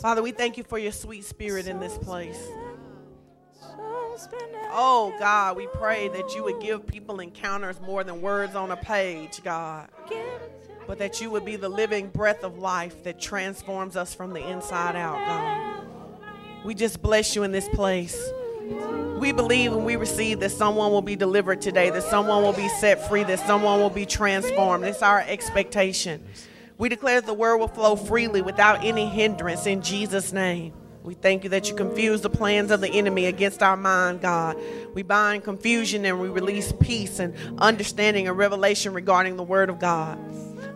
Father, we thank you for your sweet spirit in this place. Oh, God, we pray that you would give people encounters more than words on a page, God. But that you would be the living breath of life that transforms us from the inside out, God. We just bless you in this place. We believe and we receive that someone will be delivered today, that someone will be set free, that someone will be transformed. It's our expectation. We declare the word will flow freely without any hindrance in Jesus' name. We thank you that you confuse the plans of the enemy against our mind, God. We bind confusion and we release peace and understanding and revelation regarding the word of God.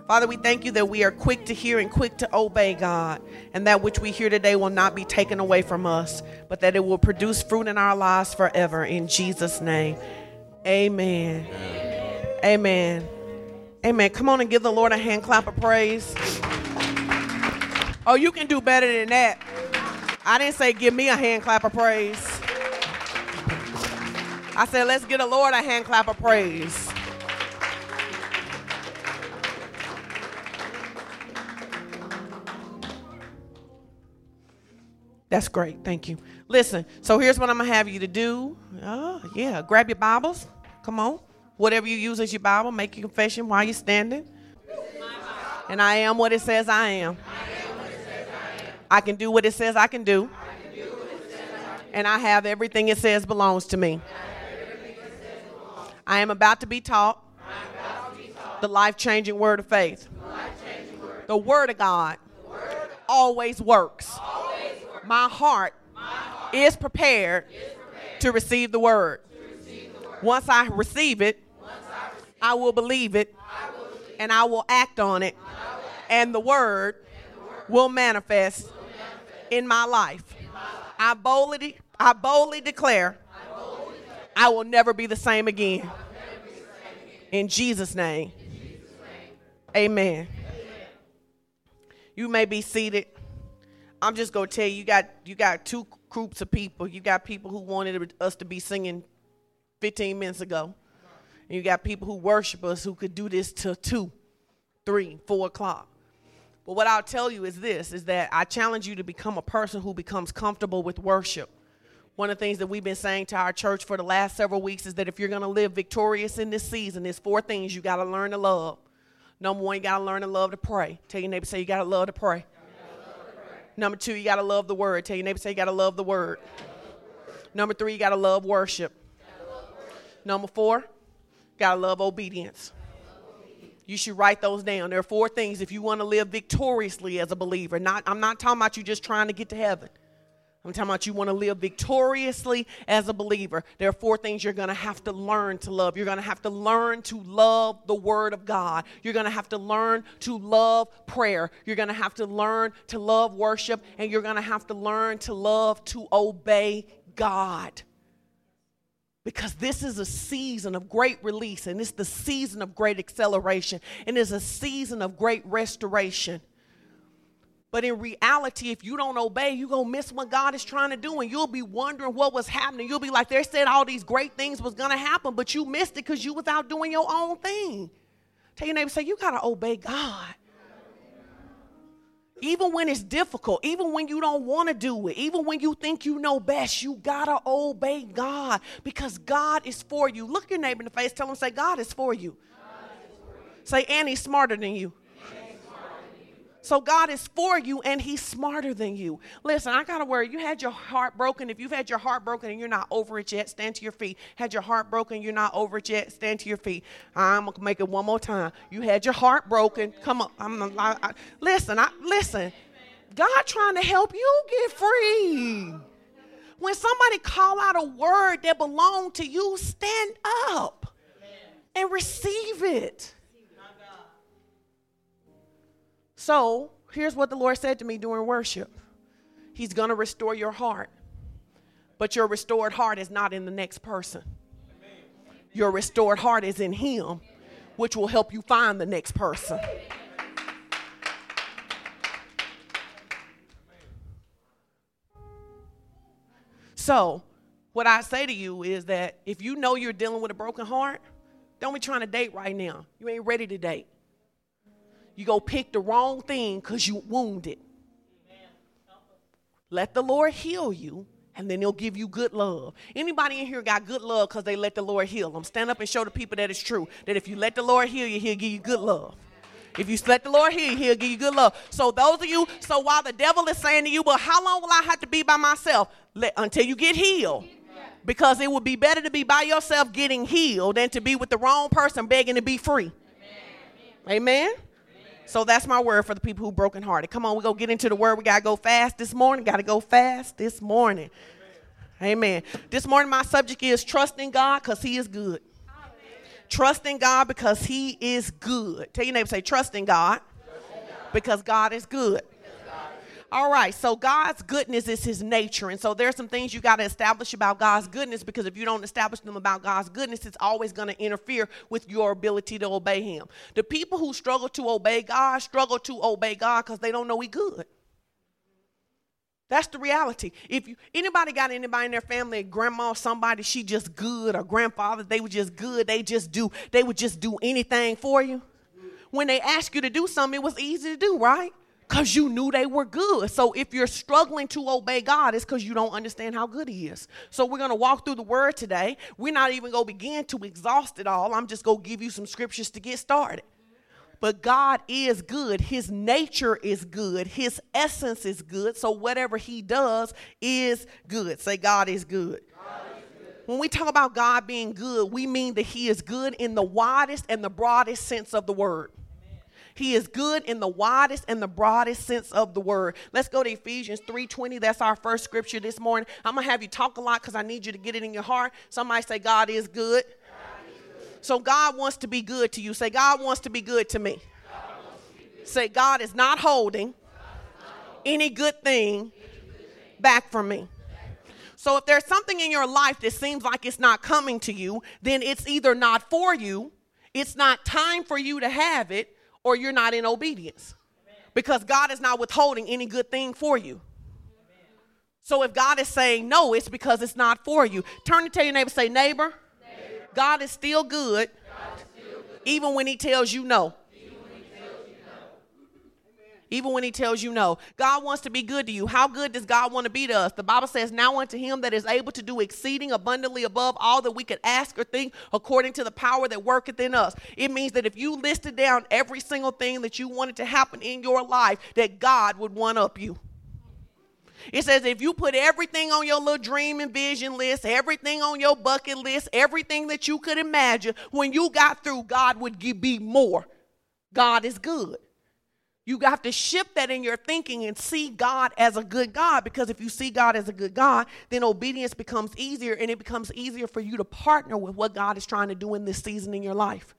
Father, we thank you that we are quick to hear and quick to obey, God, and that which we hear today will not be taken away from us, but that it will produce fruit in our lives forever. In Jesus' name, amen. Amen. Amen. Come on and give the Lord a hand clap of praise. Oh, you can do better than that. I didn't say give me a hand clap of praise. I said, let's give the Lord a hand clap of praise. That's great. Thank you. Listen, so here's what I'm going to have you to do. Oh, yeah. Grab your Bibles. Come on. Whatever you use as your Bible, make your confession while you're standing. And I am what it says I am. I can do what it says I can do. And I have everything it says belongs to me. I am about to be taught the life changing word of faith. The word of God always works my heart, is, prepared to. Receive the word. Once I receive it, I, will believe it, I will believe and I will act on it, and the word, and the word will, manifest will manifest in my life. In my life. I, boldly, I boldly declare I, will never be the same again. The same again. In Jesus' name. In Jesus name. Amen. Amen. You may be seated. I'm just gonna tell you, you got you got two groups of people. You got people who wanted us to be singing 15 minutes ago, and you got people who worship us who could do this till two, three, four o'clock. But what I'll tell you is this: is that I challenge you to become a person who becomes comfortable with worship. One of the things that we've been saying to our church for the last several weeks is that if you're gonna live victorious in this season, there's four things you gotta learn to love. Number one, you gotta learn to love to pray. Tell your neighbor, say you gotta love to pray. Number two, you got to love the word. Tell your neighbor, say you got to love the word. Number three, you got to love worship. Number four, got to love obedience. You should write those down. There are four things if you want to live victoriously as a believer. Not, I'm not talking about you just trying to get to heaven. I'm talking about you want to live victoriously as a believer. There are four things you're going to have to learn to love. You're going to have to learn to love the Word of God. You're going to have to learn to love prayer. You're going to have to learn to love worship. And you're going to have to learn to love to obey God. Because this is a season of great release, and it's the season of great acceleration, and it's a season of great restoration. But in reality, if you don't obey, you're going to miss what God is trying to do. And you'll be wondering what was happening. You'll be like, they said all these great things was going to happen, but you missed it because you was out doing your own thing. Tell your neighbor, say, you got to obey God. Even when it's difficult, even when you don't want to do it, even when you think you know best, you got to obey God because God is for you. Look your neighbor in the face, tell him, say, God is for you. Is for you. Say, Annie's smarter than you. So God is for you and He's smarter than you. Listen, I got to worry. You had your heart broken. If you've had your heart broken and you're not over it yet, stand to your feet. Had your heart broken, you're not over it yet, stand to your feet. I'm going to make it one more time. You had your heart broken. Come on. I'm, I, I, listen, I, listen. God trying to help you get free. When somebody call out a word that belong to you, stand up and receive it. So here's what the Lord said to me during worship He's going to restore your heart, but your restored heart is not in the next person. Your restored heart is in Him, which will help you find the next person. So, what I say to you is that if you know you're dealing with a broken heart, don't be trying to date right now. You ain't ready to date you go pick the wrong thing because you wounded. Let the Lord heal you, and then he'll give you good love. Anybody in here got good love because they let the Lord heal them? Stand up and show the people that it's true. That if you let the Lord heal you, he'll give you good love. If you let the Lord heal you, he'll give you good love. So those of you, so while the devil is saying to you, well, how long will I have to be by myself? Let, until you get healed. Because it would be better to be by yourself getting healed than to be with the wrong person begging to be free. Amen. Amen. So that's my word for the people who brokenhearted. Come on, we go get into the word. We gotta go fast this morning. Gotta go fast this morning. Amen. Amen. This morning my subject is trusting God because He is good. Amen. Trusting God because He is good. Tell your neighbor, say trusting God, trusting God. because God is good. All right, so God's goodness is his nature. And so there's some things you got to establish about God's goodness because if you don't establish them about God's goodness, it's always going to interfere with your ability to obey him. The people who struggle to obey God struggle to obey God because they don't know he good. That's the reality. If you anybody got anybody in their family, grandma, somebody, she just good, or grandfather, they were just good. They just do, they would just do anything for you. When they ask you to do something, it was easy to do, right? Because you knew they were good. So if you're struggling to obey God, it's because you don't understand how good He is. So we're going to walk through the Word today. We're not even going to begin to exhaust it all. I'm just going to give you some scriptures to get started. But God is good. His nature is good. His essence is good. So whatever He does is good. Say, God is good. When we talk about God being good, we mean that He is good in the widest and the broadest sense of the word. He is good in the widest and the broadest sense of the word. Let's go to Ephesians 3:20. That's our first scripture this morning. I'm gonna have you talk a lot because I need you to get it in your heart. Somebody say, God is good. So God wants to be good to you. Say, God wants to be good to me. Say, God is not holding, any good thing back from me. So if there's something in your life that seems like it's not coming to you, then it's either not for you, it's not time for you to have it, or you're not in obedience. Because God is not withholding any good thing for you. So if God is saying no, it's because it's not for you. Turn to tell your neighbor, say, neighbor, neighbor God, is good, is still good, even when he tells you no even when he tells you no. God wants to be good to you. How good does God want to be to us? The Bible says, Now unto him that is able to do exceeding abundantly above all that we could ask or think, according to the power that worketh in us. It means that if you listed down every single thing that you wanted to happen in your life, that God would one up you. It says if you put everything on your little dream and vision list, everything on your bucket list, everything that you could imagine, when you got through, God would be more. God is good. You have to shift that in your thinking and see God as a good God because if you see God as a good God, then obedience becomes easier and it becomes easier for you to partner with what God is trying to do in this season in your life.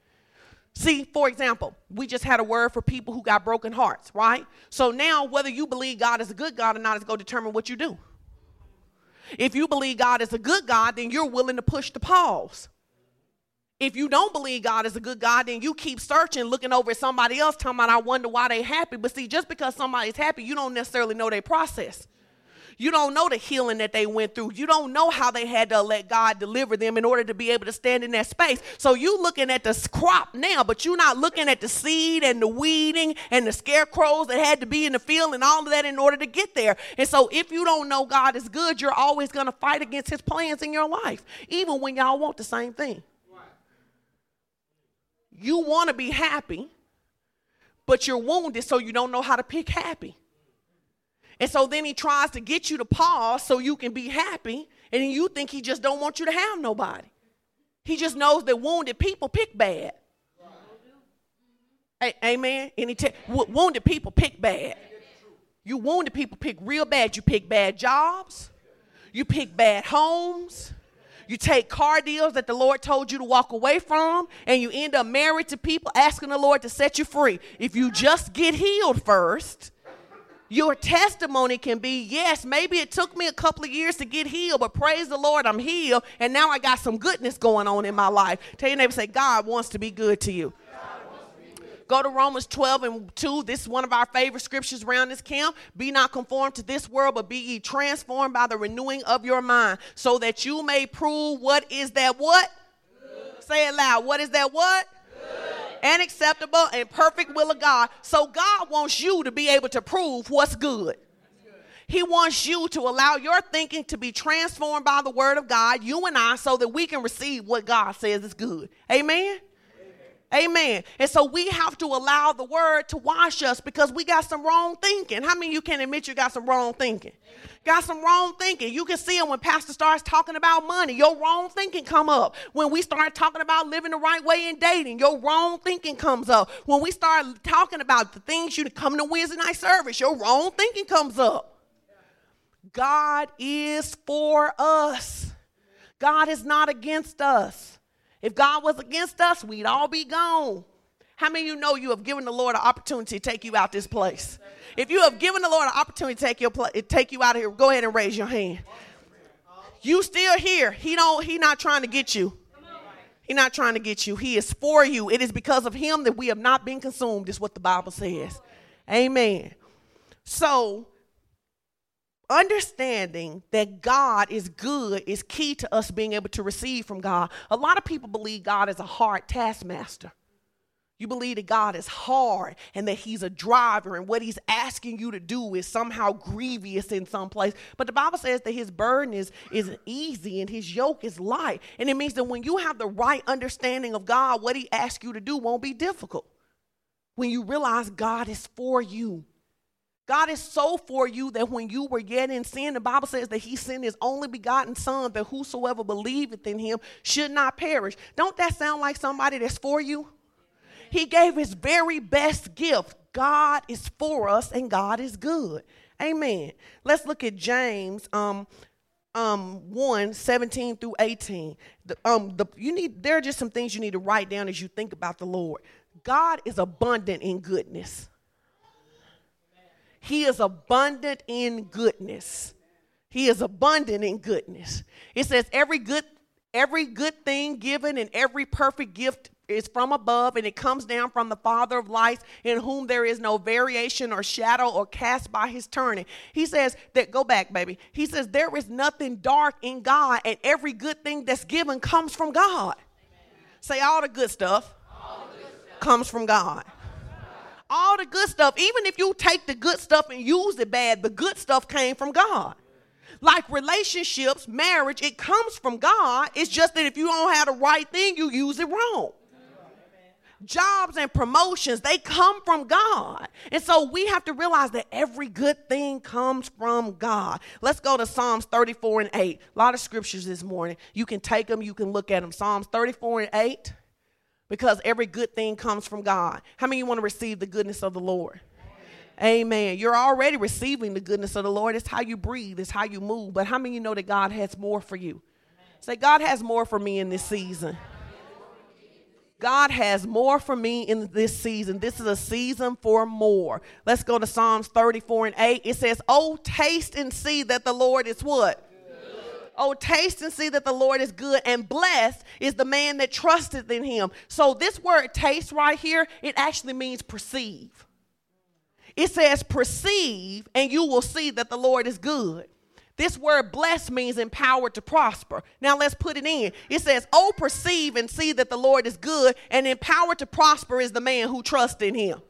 See, for example, we just had a word for people who got broken hearts, right? So now, whether you believe God is a good God or not is going to determine what you do. If you believe God is a good God, then you're willing to push the pause. If you don't believe God is a good God, then you keep searching, looking over at somebody else, talking about, I wonder why they happy. But see, just because somebody's happy, you don't necessarily know their process. You don't know the healing that they went through. You don't know how they had to let God deliver them in order to be able to stand in that space. So you looking at the crop now, but you're not looking at the seed and the weeding and the scarecrows that had to be in the field and all of that in order to get there. And so if you don't know God is good, you're always going to fight against his plans in your life, even when y'all want the same thing. You want to be happy, but you're wounded, so you don't know how to pick happy. And so then he tries to get you to pause so you can be happy, and you think he just don't want you to have nobody. He just knows that wounded people pick bad. Hey, amen. Any t- w- wounded people pick bad. You wounded people pick real bad. You pick bad jobs. You pick bad homes. You take car deals that the Lord told you to walk away from, and you end up married to people asking the Lord to set you free. If you just get healed first, your testimony can be yes, maybe it took me a couple of years to get healed, but praise the Lord, I'm healed, and now I got some goodness going on in my life. Tell your neighbor, say, God wants to be good to you. Go to Romans 12 and 2. This is one of our favorite scriptures around this camp. Be not conformed to this world, but be ye transformed by the renewing of your mind, so that you may prove what is that what? Good. Say it loud. What is that what? Good. And acceptable and perfect will of God. So God wants you to be able to prove what's good. He wants you to allow your thinking to be transformed by the word of God, you and I, so that we can receive what God says is good. Amen? Amen. And so we have to allow the word to wash us because we got some wrong thinking. How many of you can admit you got some wrong thinking? Got some wrong thinking. You can see it when pastor starts talking about money. Your wrong thinking come up. When we start talking about living the right way in dating, your wrong thinking comes up. When we start talking about the things you come to Wednesday night service, your wrong thinking comes up. God is for us. God is not against us. If God was against us, we'd all be gone. How many of you know you have given the Lord an opportunity to take you out this place? If you have given the Lord an opportunity to take, your take you out of here, go ahead and raise your hand. You still here. He don't he not trying to get you. He not trying to get you. He is for you. It is because of him that we have not been consumed, is what the Bible says. Amen. So understanding that God is good is key to us being able to receive from God. A lot of people believe God is a hard taskmaster. You believe that God is hard and that He's a driver, and what He's asking you to do is somehow grievous in some place. But the Bible says that His burden is, is easy and His yoke is light. And it means that when you have the right understanding of God, what He asks you to do won't be difficult. When you realize God is for you, God is so for you that when you were yet in sin, the Bible says that He sent His only begotten Son, that whosoever believeth in Him should not perish. Don't that sound like somebody that's for you? He gave His very best gift. God is for us and God is good. Amen. Let's look at James um, um, 1 17 through 18. The, um, the, you need, there are just some things you need to write down as you think about the Lord. God is abundant in goodness. He is abundant in goodness. He is abundant in goodness. It says every good every good thing given and every perfect gift is from above and it comes down from the Father of lights in whom there is no variation or shadow or cast by his turning. He says that go back baby. He says there is nothing dark in God and every good thing that's given comes from God. Amen. Say all the good stuff, all the good stuff. comes from God all the good stuff, even if you take the good stuff and use it bad, the good stuff came from God. Like relationships, marriage, it comes from God. It's just that if you don't have the right thing, you use it wrong. Jobs and promotions, they come from God. And so we have to realize that every good thing comes from God. Let's go to Psalms 34 and 8. A lot of scriptures this morning. You can take them, you can look at them. Psalms 34 and 8 because every good thing comes from God. How many you want to receive the goodness of the Lord? Amen. You're already receiving the goodness of the Lord. It's how you breathe, it's how you move. But how many you know that God has more for you? Say, God has more for me in this season. God has more for me in this season. This is a season for more. Let's go to Psalms 34 and 8. It says, Oh, taste and see that the Lord is what? Oh, taste and see that the Lord is good, and blessed is the man that trusteth in him. So, this word taste right here, it actually means perceive. It says, perceive, and you will see that the Lord is good. This word blessed means empowered to prosper. Now let's put it in. It says, Oh, perceive and see that the Lord is good, and empowered to prosper is the man who trusts in him.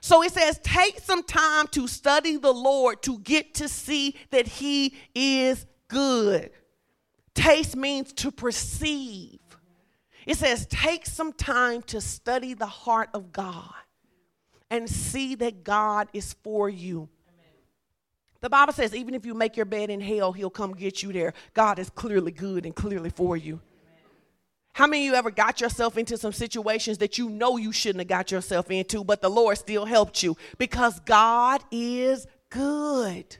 So it says, Take some time to study the Lord to get to see that he is good. Taste means to perceive. It says, take some time to study the heart of God and see that God is for you. The Bible says, even if you make your bed in hell, he'll come get you there. God is clearly good and clearly for you. How many of you ever got yourself into some situations that you know you shouldn't have got yourself into, but the Lord still helped you? Because God is good.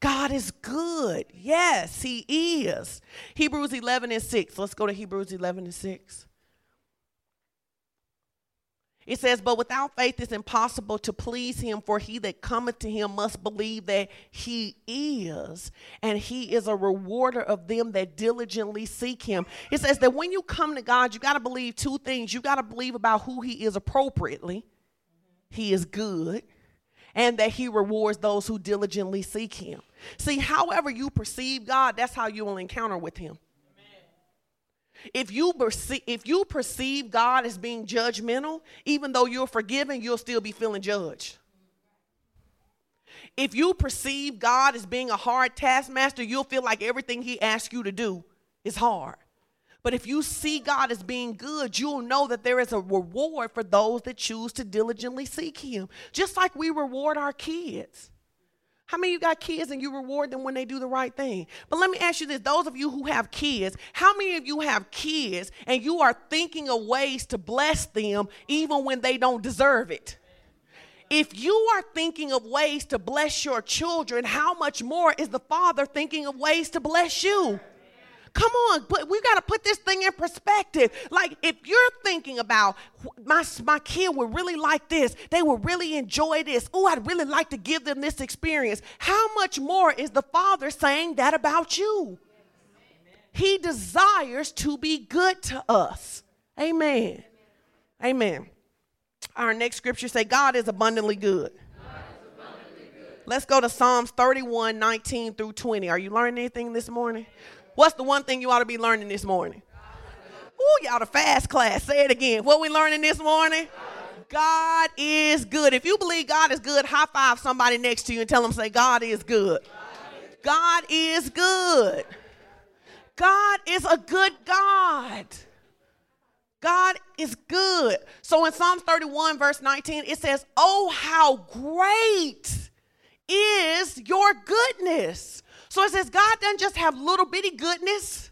God is good. Yes, He is. Hebrews 11 and 6. Let's go to Hebrews 11 and 6. It says, But without faith it's impossible to please him, for he that cometh to him must believe that he is, and he is a rewarder of them that diligently seek him. It says that when you come to God, you got to believe two things. You got to believe about who he is appropriately, he is good, and that he rewards those who diligently seek him. See, however you perceive God, that's how you will encounter with him. If you, perceive, if you perceive God as being judgmental, even though you're forgiven, you'll still be feeling judged. If you perceive God as being a hard taskmaster, you'll feel like everything He asks you to do is hard. But if you see God as being good, you'll know that there is a reward for those that choose to diligently seek Him. Just like we reward our kids. How many of you got kids and you reward them when they do the right thing? But let me ask you this those of you who have kids, how many of you have kids and you are thinking of ways to bless them even when they don't deserve it? If you are thinking of ways to bless your children, how much more is the Father thinking of ways to bless you? Come on, but we got to put this thing in perspective. Like, if you're thinking about my, my kid would really like this, they would really enjoy this. Oh, I'd really like to give them this experience. How much more is the Father saying that about you? He desires to be good to us. Amen. Amen. Our next scripture say God is abundantly good. Let's go to Psalms 31, 19 through 20. Are you learning anything this morning? What's the one thing you ought to be learning this morning? Ooh, y'all the fast class. Say it again. What we learning this morning? God is good. If you believe God is good, high five somebody next to you and tell them, say, God is good. God is good. God is a good God. God is good. So in Psalms 31, verse 19, it says, Oh, how great is your goodness so it says God doesn't just have little bitty goodness.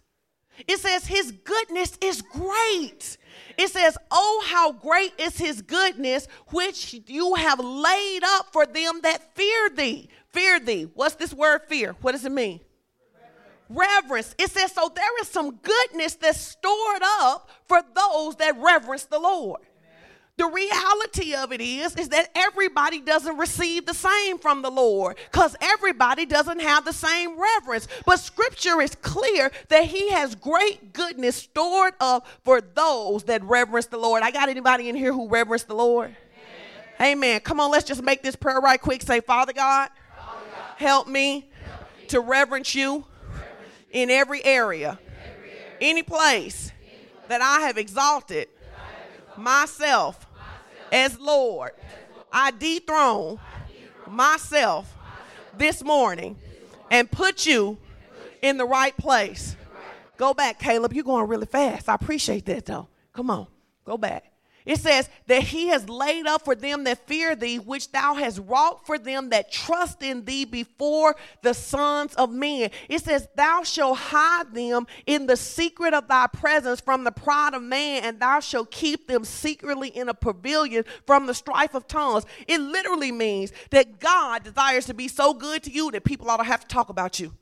It says his goodness is great. It says, Oh, how great is his goodness, which you have laid up for them that fear thee. Fear thee. What's this word fear? What does it mean? Reverence. It says, So there is some goodness that's stored up for those that reverence the Lord. The reality of it is is that everybody doesn't receive the same from the Lord cuz everybody doesn't have the same reverence. But scripture is clear that he has great goodness stored up for those that reverence the Lord. I got anybody in here who reverence the Lord? Amen. Amen. Come on, let's just make this prayer right quick. Say, "Father God, Father God help, me help me to reverence you, reverence you in every area, every area any, place any place that I have exalted, I have exalted myself as Lord, I dethrone myself this morning and put you in the right place. Go back, Caleb. You're going really fast. I appreciate that, though. Come on, go back. It says that he has laid up for them that fear thee, which thou hast wrought for them that trust in thee before the sons of men. It says, Thou shalt hide them in the secret of thy presence from the pride of man, and thou shalt keep them secretly in a pavilion from the strife of tongues. It literally means that God desires to be so good to you that people ought to have to talk about you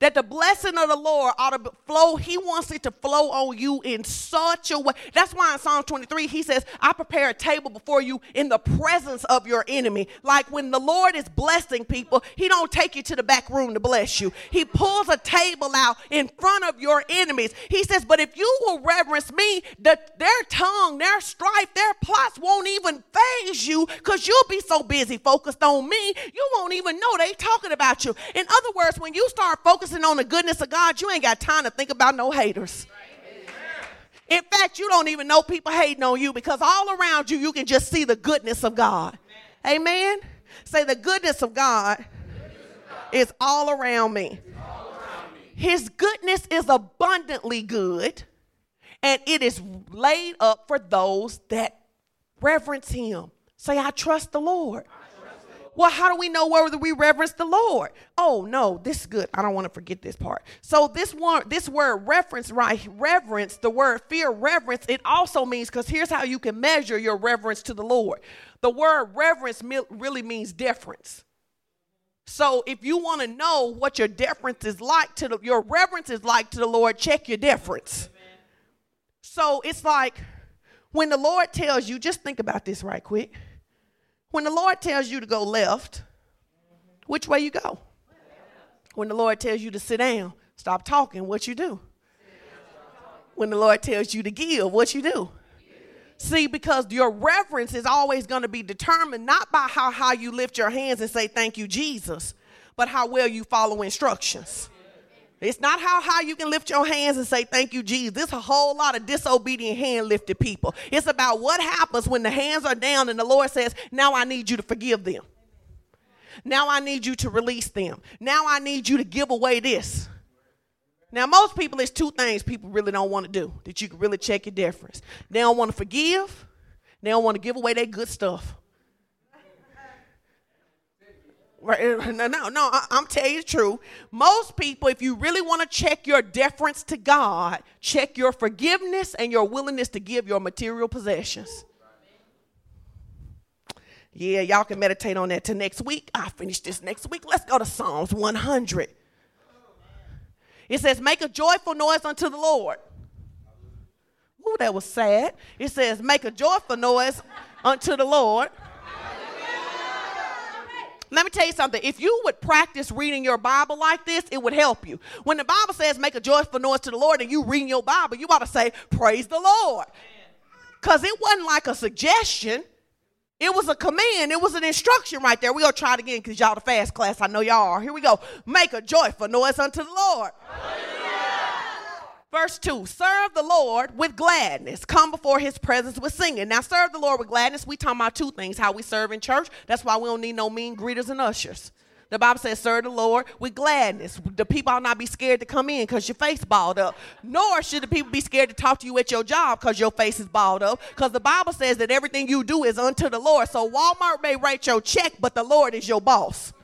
that the blessing of the Lord ought to flow. He wants it to flow on you in such a way. That's why in Psalm 23, he says, I prepare a table before you in the presence of your enemy. Like when the Lord is blessing people, he don't take you to the back room to bless you. He pulls a table out in front of your enemies. He says, but if you will reverence me, the, their tongue, their strife, their plots won't even faze you because you'll be so busy focused on me, you won't even know they talking about you. In other words, when you start focusing focusing on the goodness of God, you ain't got time to think about no haters. In fact, you don't even know people hating on you because all around you, you can just see the goodness of God. Amen. Say, the goodness of God is all around me. His goodness is abundantly good, and it is laid up for those that reverence Him. Say, I trust the Lord. Well, how do we know whether we reverence the Lord? Oh no, this is good. I don't want to forget this part. So this one, this word reference, right? Reverence, the word fear, reverence, it also means because here's how you can measure your reverence to the Lord. The word reverence really means deference. So if you want to know what your deference is like to the, your reverence is like to the Lord, check your deference. So it's like when the Lord tells you, just think about this right quick. When the Lord tells you to go left, which way you go? When the Lord tells you to sit down, stop talking, what you do? When the Lord tells you to give, what you do? See, because your reverence is always going to be determined not by how high you lift your hands and say, Thank you, Jesus, but how well you follow instructions. It's not how high you can lift your hands and say, Thank you, Jesus. There's a whole lot of disobedient hand lifted people. It's about what happens when the hands are down and the Lord says, Now I need you to forgive them. Now I need you to release them. Now I need you to give away this. Now, most people, it's two things people really don't want to do that you can really check your difference. They don't want to forgive, they don't want to give away their good stuff. Right? No, no, no. I, am telling you the truth. Most people, if you really want to check your deference to God, check your forgiveness and your willingness to give your material possessions. Yeah, y'all can meditate on that till next week. I'll finish this next week. Let's go to Psalms 100. It says, Make a joyful noise unto the Lord. Ooh, that was sad. It says, Make a joyful noise unto the Lord. Let me tell you something. If you would practice reading your Bible like this, it would help you. When the Bible says make a joyful noise to the Lord and you read your Bible, you ought to say, Praise the Lord. Because it wasn't like a suggestion. It was a command. It was an instruction right there. We're going to try it again because y'all the fast class. I know y'all are. Here we go. Make a joyful noise unto the Lord. Verse 2 Serve the Lord with gladness. Come before his presence with singing. Now, serve the Lord with gladness. We talking about two things how we serve in church. That's why we don't need no mean greeters and ushers. The Bible says, serve the Lord with gladness. The people ought not be scared to come in because your face balled up. Nor should the people be scared to talk to you at your job because your face is balled up. Because the Bible says that everything you do is unto the Lord. So Walmart may write your check, but the Lord is your boss.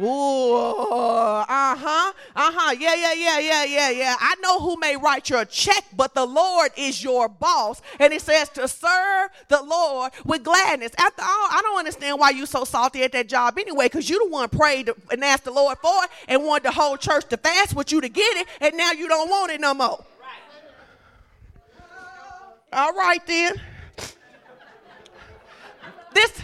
Ooh, uh-huh, uh-huh, yeah, yeah, yeah, yeah, yeah, yeah. I know who may write your check, but the Lord is your boss. And it says to serve the Lord with gladness. After all, I don't understand why you so salty at that job anyway, because you the one prayed and asked the Lord for it and wanted the whole church to fast with you to get it, and now you don't want it no more. All right then. This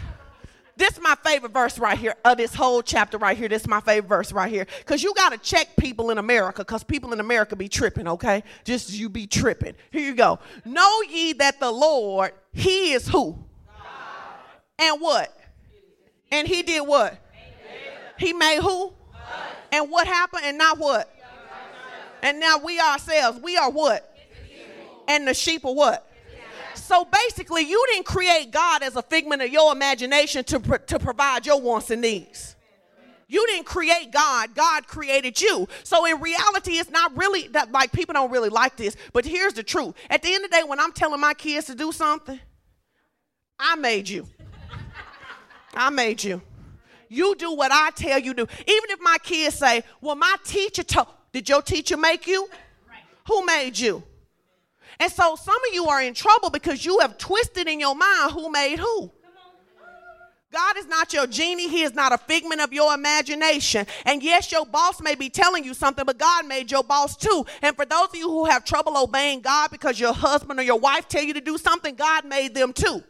this is my favorite verse right here of this whole chapter right here. This is my favorite verse right here. Because you got to check people in America because people in America be tripping, okay? Just you be tripping. Here you go. Know ye that the Lord, he is who? God. And what? And he did what? Amen. He made who? God. And what happened and not what? And now we ourselves, we are what? And the sheep are what? So basically, you didn't create God as a figment of your imagination to, to provide your wants and needs. You didn't create God, God created you. So in reality, it's not really that like people don't really like this, but here's the truth. At the end of the day, when I'm telling my kids to do something, I made you. I made you. You do what I tell you to. Even if my kids say, Well, my teacher told, did your teacher make you? Who made you? And so some of you are in trouble because you have twisted in your mind who made who. God is not your genie. He is not a figment of your imagination. And yes, your boss may be telling you something, but God made your boss too. And for those of you who have trouble obeying God because your husband or your wife tell you to do something, God made them too.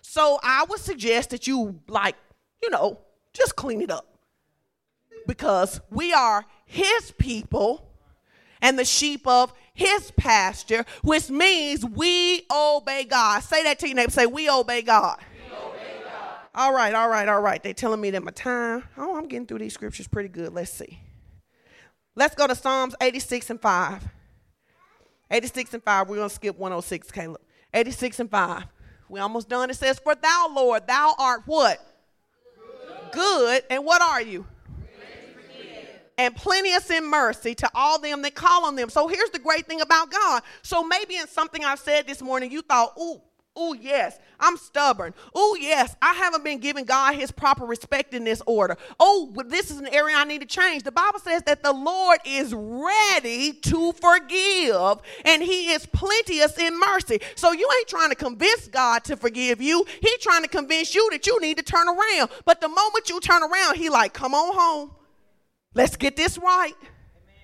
So I would suggest that you like, you know, just clean it up. Because we are his people and the sheep of his pasture, which means we obey God. Say that to your neighbor. Say, we obey God. We obey God. All right, all right, all right. They're telling me that my time. Oh, I'm getting through these scriptures pretty good. Let's see. Let's go to Psalms 86 and 5. 86 and 5. We're going to skip 106, Caleb. 86 and 5. We're almost done. It says, For thou, Lord, thou art what? Good. Good. And what are you? And plenteous in mercy to all them that call on them. So here's the great thing about God. So maybe in something I've said this morning, you thought, ooh, Oh, yes, I'm stubborn. Oh, yes, I haven't been giving God his proper respect in this order. Oh, this is an area I need to change. The Bible says that the Lord is ready to forgive and he is plenteous in mercy. So you ain't trying to convince God to forgive you. He's trying to convince you that you need to turn around. But the moment you turn around, he like, come on home. Let's get this right. Amen.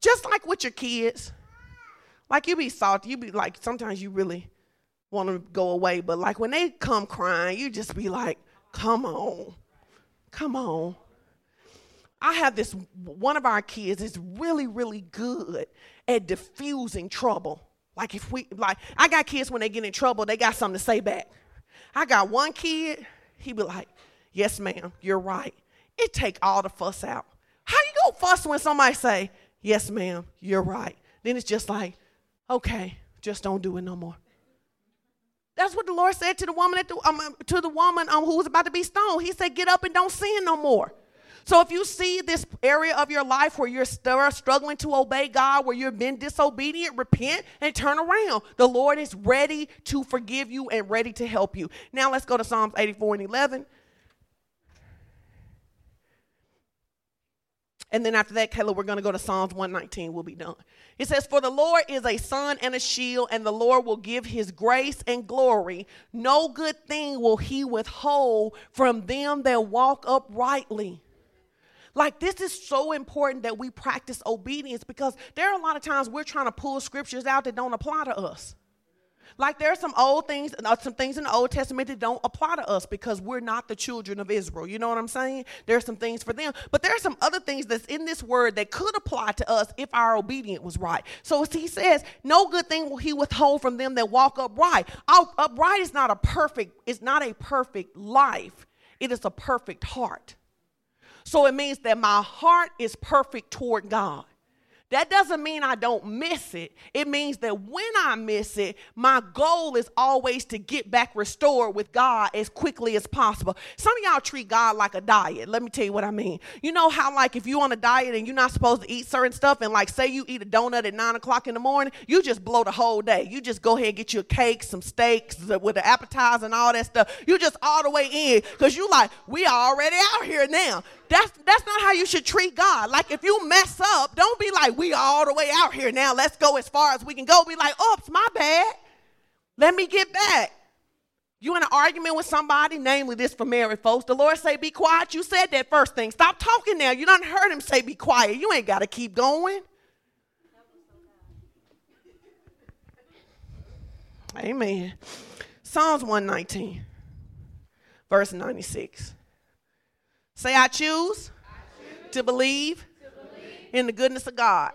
Just like with your kids. Like you be salty, you be like, sometimes you really want to go away, but like when they come crying, you just be like, come on, come on. I have this, one of our kids is really, really good at diffusing trouble. Like if we, like, I got kids when they get in trouble, they got something to say back. I got one kid, he be like, yes, ma'am, you're right. It take all the fuss out. Fuss when somebody say, "Yes, ma'am, you're right." Then it's just like, "Okay, just don't do it no more." That's what the Lord said to the woman the, um, to the woman um, who was about to be stoned. He said, "Get up and don't sin no more." So if you see this area of your life where you're struggling to obey God, where you've been disobedient, repent and turn around. The Lord is ready to forgive you and ready to help you. Now let's go to Psalms 84 and 11. And then after that, Caleb, we're going to go to Psalms 119. We'll be done. It says, For the Lord is a sun and a shield, and the Lord will give his grace and glory. No good thing will he withhold from them that walk uprightly. Like, this is so important that we practice obedience because there are a lot of times we're trying to pull scriptures out that don't apply to us. Like there are some old things, uh, some things in the Old Testament that don't apply to us because we're not the children of Israel. You know what I'm saying? There are some things for them, but there are some other things that's in this word that could apply to us if our obedience was right. So he says, "No good thing will he withhold from them that walk upright." upright is not a perfect. It's not a perfect life. It is a perfect heart. So it means that my heart is perfect toward God. That doesn't mean I don't miss it. It means that when I miss it, my goal is always to get back restored with God as quickly as possible. Some of y'all treat God like a diet. Let me tell you what I mean. You know how, like, if you're on a diet and you're not supposed to eat certain stuff, and like, say you eat a donut at nine o'clock in the morning, you just blow the whole day. You just go ahead and get your cake, some steaks with the appetizer and all that stuff. You just all the way in because you like, we already out here now. That's that's not how you should treat God. Like if you mess up, don't be like, we all the way out here now. Let's go as far as we can go. Be like, oops, my bad. Let me get back. You in an argument with somebody, namely this for married folks. The Lord say, be quiet. You said that first thing. Stop talking now. You don't heard him say, be quiet. You ain't got to keep going. Amen. Psalms 119, verse 96. Say, I choose, I choose to, believe to believe in the goodness of God.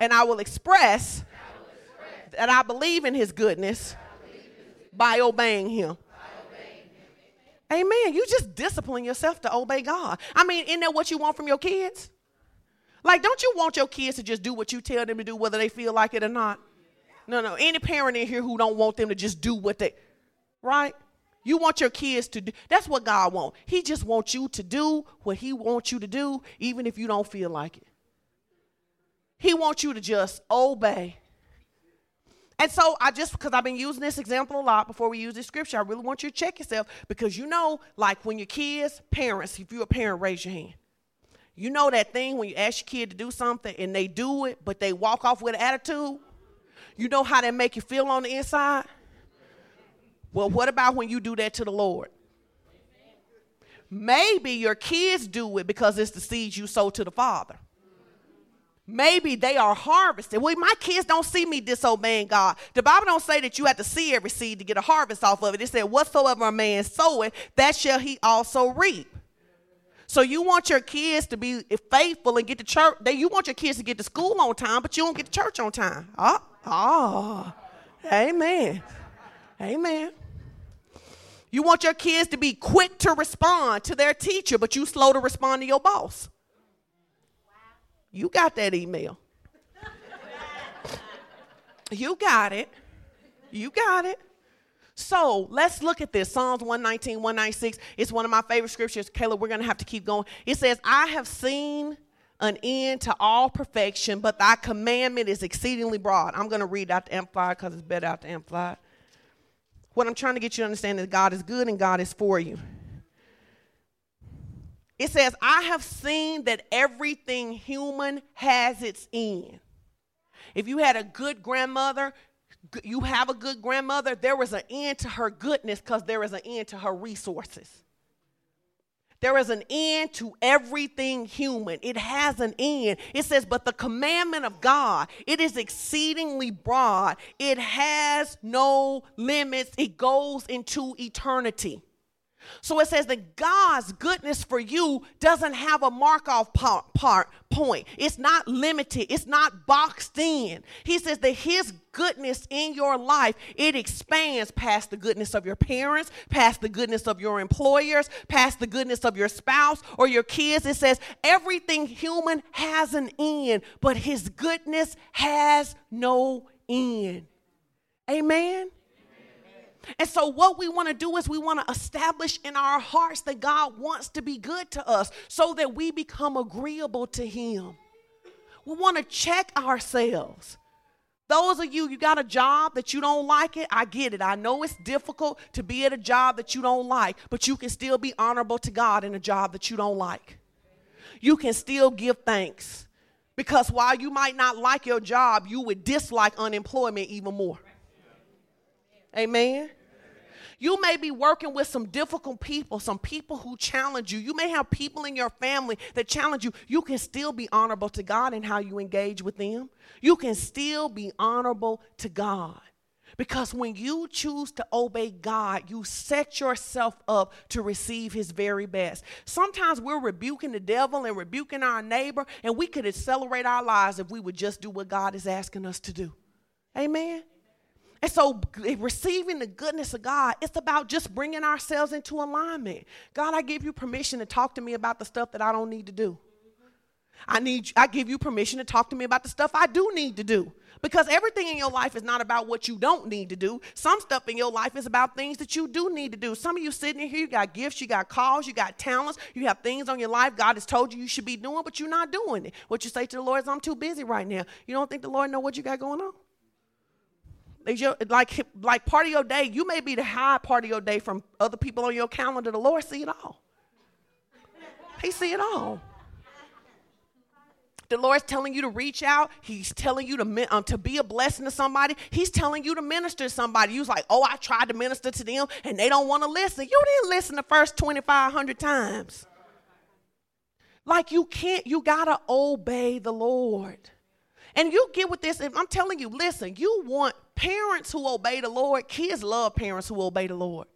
And I will express, I will express that I believe in his goodness, by obeying him. Amen. You just discipline yourself to obey God. I mean, isn't that what you want from your kids? Like, don't you want your kids to just do what you tell them to do, whether they feel like it or not? No, no. Any parent in here who don't want them to just do what they, right? You want your kids to do. That's what God wants. He just wants you to do what He wants you to do, even if you don't feel like it. He wants you to just obey. And so I just because I've been using this example a lot before we use this scripture, I really want you to check yourself because you know, like when your kids, parents, if you're a parent, raise your hand. You know that thing when you ask your kid to do something and they do it, but they walk off with an attitude. You know how that make you feel on the inside? Well, what about when you do that to the Lord? Maybe your kids do it because it's the seeds you sow to the Father. Maybe they are harvested. Well, my kids don't see me disobeying God. The Bible don't say that you have to see every seed to get a harvest off of it. It said, whatsoever a man soweth, that shall he also reap. So you want your kids to be faithful and get to church. You want your kids to get to school on time, but you don't get to church on time. Oh, oh, amen. Amen. You want your kids to be quick to respond to their teacher, but you slow to respond to your boss. You got that email. you got it. You got it. So let's look at this. Psalms 119, 196. It's one of my favorite scriptures. Caleb, we're going to have to keep going. It says, I have seen an end to all perfection, but thy commandment is exceedingly broad. I'm going to read out the Amplified because it's better out the Amplified. What I'm trying to get you to understand is God is good and God is for you. It says, I have seen that everything human has its end. If you had a good grandmother, you have a good grandmother, there was an end to her goodness because there is an end to her resources. There is an end to everything human. It has an end. It says, but the commandment of God, it is exceedingly broad. It has no limits. It goes into eternity. So it says that God's goodness for you doesn't have a mark off part, part point. It's not limited. It's not boxed in. He says that his goodness in your life, it expands past the goodness of your parents, past the goodness of your employers, past the goodness of your spouse or your kids. It says everything human has an end, but his goodness has no end. Amen. And so, what we want to do is we want to establish in our hearts that God wants to be good to us so that we become agreeable to Him. We want to check ourselves. Those of you, you got a job that you don't like it, I get it. I know it's difficult to be at a job that you don't like, but you can still be honorable to God in a job that you don't like. You can still give thanks. Because while you might not like your job, you would dislike unemployment even more. Amen. You may be working with some difficult people, some people who challenge you. You may have people in your family that challenge you. You can still be honorable to God in how you engage with them. You can still be honorable to God. Because when you choose to obey God, you set yourself up to receive His very best. Sometimes we're rebuking the devil and rebuking our neighbor, and we could accelerate our lives if we would just do what God is asking us to do. Amen. And so, receiving the goodness of God, it's about just bringing ourselves into alignment. God, I give you permission to talk to me about the stuff that I don't need to do. I need I give you permission to talk to me about the stuff I do need to do. Because everything in your life is not about what you don't need to do. Some stuff in your life is about things that you do need to do. Some of you sitting in here, you got gifts, you got calls, you got talents, you have things on your life God has told you you should be doing, but you're not doing it. What you say to the Lord is, I'm too busy right now. You don't think the Lord know what you got going on? Your, like like part of your day, you may be the high part of your day from other people on your calendar. The Lord see it all. He see it all. The Lord's telling you to reach out. He's telling you to um, to be a blessing to somebody. He's telling you to minister to somebody. You was like, oh, I tried to minister to them and they don't want to listen. You didn't listen the first 2,500 times. Like you can't, you got to obey the Lord. And you get with this, I'm telling you, listen, you want parents who obey the Lord. Kids love parents who obey the Lord.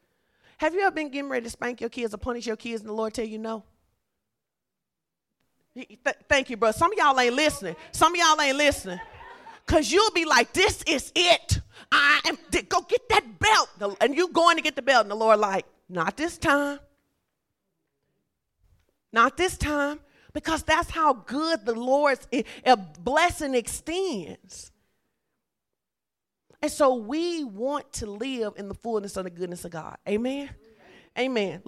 Have you ever been getting ready to spank your kids or punish your kids and the Lord tell you no? Th- thank you, bro. Some of y'all ain't listening. Some of y'all ain't listening. Because you'll be like, this is it. I am, go get that belt. And you going to get the belt. And the Lord like, not this time. Not this time because that's how good the Lord's eh, blessing extends. And so we want to live in the fullness of the goodness of God. Amen. Amen.